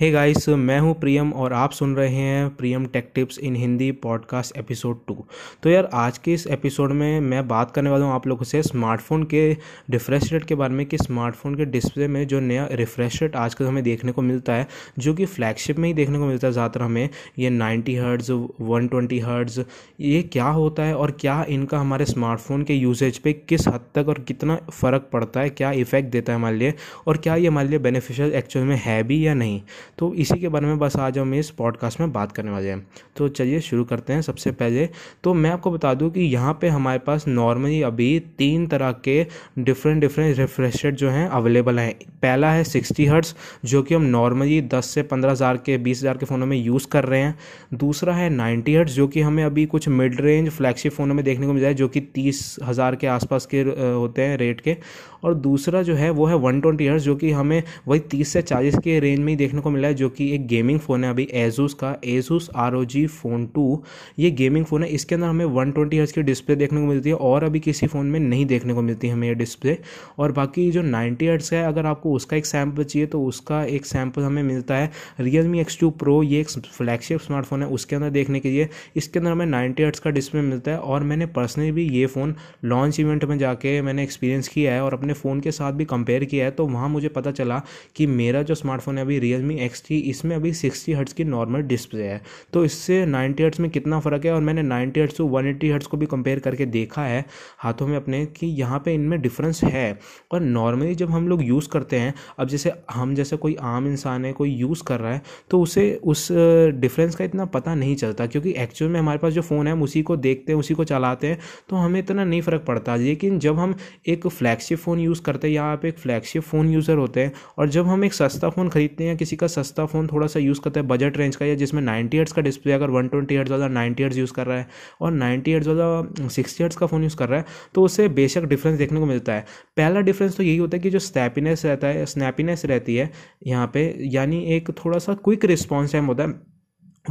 Hey guys मैं हूँ प्रियम और आप सुन रहे हैं Priyam tech tips in Hindi podcast episode two तो यार, आज के इस एपिसोड में मैं बात करने वाला हूँ आप लोगों से स्मार्टफ़ोन के रिफ्रेश रेट के बारे में कि स्मार्टफ़ोन के डिस्प्ले में जो नया रिफ्रेश रेट आजकल हमें देखने को मिलता है, जो कि फ्लैगशिप में ही देखने को मिलता है ज़्यादातर हमें, ये ninety hertz one twenty hertz ये क्या होता है और क्या इनका हमारे स्मार्टफ़ोन के यूसेज पर किस हद तक और कितना फ़र्क पड़ता है, क्या इफ़ेक्ट देता है हमारे लिए और क्या ये हमारे लिए बेनिफिशियल एक्चुअल में है भी या नहीं? तो इसी के बारे में बस आज हम इस पॉडकास्ट में बात करने वाले हैं। तो चलिए शुरू करते हैं सबसे पहले। तो मैं आपको बता दूँ कि यहाँ पे हमारे पास नॉर्मली अभी तीन तरह के डिफरेंट डिफरेंट रिफ्रेशर जो हैं अवेलेबल हैं। पहला है सिक्सटी हर्ट्स जो कि हम नॉर्मली दस से पंद्रह हज़ार के, बीस हज़ार के फ़ोनों में यूज़ कर रहे हैं। दूसरा है नाइन्टी हर्ट्स जो कि हमें अभी कुछ मिड रेंज फ्लैगशिप फ़ोनों में देखने को मिल जाए, जो कि तीस हज़ार के आसपास के होते हैं रेट के। और दूसरा जो है वो है वन ट्वेंटी हर्ट्स जो कि हमें वही तीस से चालीस के रेंज में ही देखने को मिला है जो कि एक गेमिंग फ़ोन है। अभी एजूस का Asus R O G phone two ये गेमिंग फ़ोन है। इसके अंदर हमें वन ट्वेंटी हर्ट्स की डिस्प्ले देखने को मिलती है और अभी किसी फ़ोन में नहीं देखने को मिलती हमें ये डिस्प्ले और बाकी जो नाइन्टी हर्ट्स है, अगर आपको उसका एक सैंपल चाहिए तो उसका एक सैंपल हमें मिलता है। Realme X two pro ये एक फ्लैगशिप स्मार्टफ़ोन है उसके अंदर देखने के लिए। इसके अंदर हमें नाइन्टी हर्ट्स का डिस्प्ले मिलता है और मैंने पर्सनली भी ये फ़ोन लॉन्च इवेंट में जाके मैंने एक्सपीरियंस किया है और अपने फ़ोन के साथ भी कंपेयर किया है। तो वहाँ मुझे पता चला कि मेरा जो स्मार्टफ़ोन है अभी रियल मी एक्स टी इसमें अभी सिक्सटी हर्ट्स की नॉर्मल डिस्प्ले है। तो इससे नाइन्टी हर्ट्स में कितना फ़र्क है? और मैंने ninety hertz to one eighty hertz को भी कंपेयर करके देखा है हाथों में अपने कि यहाँ पे इनमें डिफरेंस है। और नॉर्मली जब हम लोग यूज़ करते हैं, अब जैसे हम जैसे कोई आम इंसान है, कोई यूज़ कर रहा है तो उसे उस डिफरेंस का इतना पता नहीं चलता क्योंकि एक्चुअल में हमारे पास जो फ़ोन है, हम उसी को देखते हैं, उसी को चलाते हैं तो हमें इतना नहीं फ़र्क पड़ता। लेकिन जब हम एक फ्लैगशिप फ़ोन यूज़ करते हैं या आप एक फ्लैगशिप फ़ोन यूज़र होते हैं, और जब हम एक सस्ता फ़ोन खरीदते हैं या किसी का सस्ता फ़ोन थोड़ा सा यूज़ करता है, बजट रेंज का, या जिसमें नाइन्टी हर्ट्स का डिस्प्ले अगर वन ट्वेंटी हर्ट्स वाला नाइन्टी हर्ट्स यूज़ कर रहा है, और नाइन्टी हर्ट्स वाला सिक्सटी हर्ट्स का फ़ोन यूज़ कर रहा है तो उससे बेशक डिफरेंस देखने को मिलता है। पहला डिफरेंस तो यही होता है कि जो स्नैपीनेस रहता है स्नैपीनेस रहती है, यहाँ पे, यानी एक थोड़ा सा क्विक रिस्पॉन्स टाइम होता है।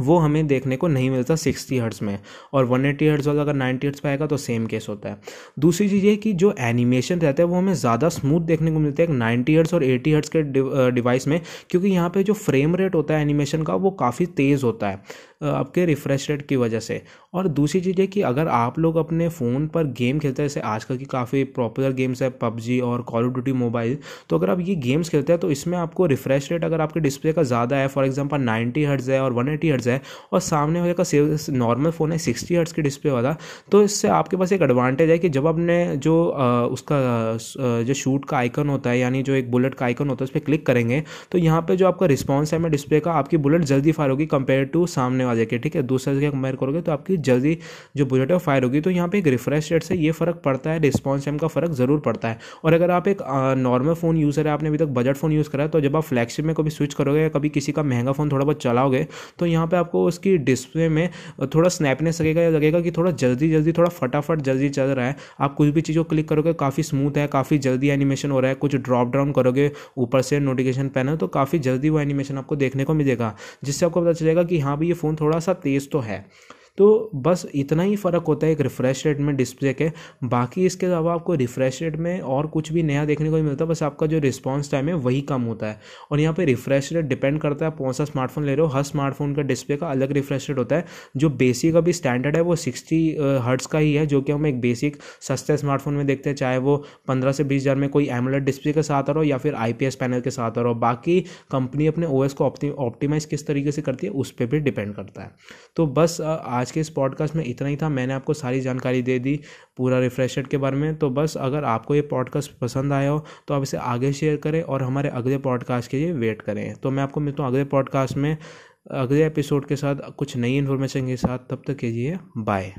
वो हमें देखने को नहीं मिलता सिक्सटी हर्ट्स में। और वन एट्टी हर्ट्स वाला अगर नाइन्टी हर्ट्स पे आएगा तो सेम केस होता है। दूसरी चीज़ ये कि जो एनिमेशन रहता है वो हमें ज़्यादा स्मूथ देखने को मिलता है एक नाइन्टी हर्ट्स और एटी हर्ट्स के डिवाइस में, क्योंकि यहाँ पे जो फ्रेम रेट होता है एनिमेशन का वो काफ़ी तेज़ होता है। आपके रिफ्रेश रेट की वजह से। और दूसरी चीज़ है कि अगर आप लोग अपने फ़ोन पर गेम खेलते हैं, जैसे आजकल की काफ़ी पॉपुलर गेम्स है, पबजी और कॉल ऑफ़ ड्यूटी मोबाइल तो अगर आप ये गेम्स खेलते हैं तो इसमें आपको रिफ्रेश रेट अगर आपके डिस्प्ले का ज़्यादा है फॉर एग्जांपल नाइन्टी हर्ट्ज़ है और वन एटी हर्ट्ज़ है, और सामने वाले का नॉर्मल फ़ोन है सिक्सटी हर्ट्ज़ की डिस्प्ले वाला तो इससे आपके पास एक एडवांटेज है कि जब आपने जो उसका जो शूट का आइकन होता है, यानी जो एक बुलेट का आइकन होता है, उस पर क्लिक करेंगे तो यहाँ पर जो आपका रिस्पॉन्स है मैं डिस्प्ले का, आपकी बुलेट जल्दी फायर होगी कंपेयर टू सामने वाले के ठीक है? दूसरे जगह कंपेयर करोगे तो आपकी जल्दी जो बुलेट है फायर होगी। तो यहाँ पे एक रिफ्रेश रेट से ये फ़र्क पड़ता है रिस्पॉन्स टाइम का फ़र्क ज़रूर पड़ता है। और अगर आप एक नॉर्मल फ़ोन यूज़र है, आपने अभी तक बजट फ़ोन यूज़ करा है तो जब आप फ्लैगशिप में कभी स्विच करोगे या कभी किसी का महँगा फ़ोन थोड़ा बहुत चलाओगे तो यहाँ पर आपको उसकी डिस्प्ले में थोड़ा स्नैपनेस लगेगा, या लगेगा कि थोड़ा जल्दी जल्दी, थोड़ा फटाफट जल्दी चल रहा है। आप कुछ भी चीज़ को क्लिक करोगे, काफ़ी स्मूथ है, काफ़ी जल्दी एनिमेशन हो रहा है, कुछ ड्रॉप डाउन करोगे, ऊपर से नोटिफिकेशन पैनल तो काफ़ी जल्दी वो एनिमेशन आपको देखने को मिलेगा, जिससे आपको पता चलेगा कि हाँ भाई ये फ़ोन थोड़ा सा तेज़ तो है। तो बस इतना ही फ़र्क होता है, एक रिफ़्रेश रेट में डिस्प्ले के। बाकी इसके अलावा आपको रिफ़्रेश रेट में और कुछ भी नया देखने को नहीं मिलता, बस आपका जो रिस्पॉन्स टाइम है वही कम होता है। और यहाँ पर रिफ़्रेश रेट डिपेंड करता है आप कौन सा स्मार्टफ़ोन ले रहे हो। हर स्मार्टफ़ोन का डिस्प्ले का अलग रिफ़्रेश रेट होता है, जो बेसिक अभी स्टैंडर्ड है वो सिक्सटी हर्ट्स का ही है, जो कि हम एक बेसिक सस्ते स्मार्टफ़ोन में देखते हैं, चाहे वो पंद्रह से बीस हज़ार में कोई एमोलेट डिस्प्ले के साथ आ रहा हो या फिर आईपीएस पैनल के साथ आ रहा हो। बाकी कंपनी अपने ओएस को ऑप्टिमाइज़ किस तरीके से करती है, उस पर भी डिपेंड करता है। तो बस आज के इस पॉडकास्ट में इतना ही था। मैंने आपको सारी जानकारी दे दी, पूरा रिफ्रेश के बारे में। तो बस, अगर आपको ये पॉडकास्ट पसंद आया हो तो आप इसे आगे शेयर करें और हमारे अगले पॉडकास्ट के लिए वेट करें। तो मैं आपको मिलता हूँ अगले पॉडकास्ट में, अगले एपिसोड के साथ, कुछ नई इन्फॉर्मेशन के साथ। तब तक कीजिए बाय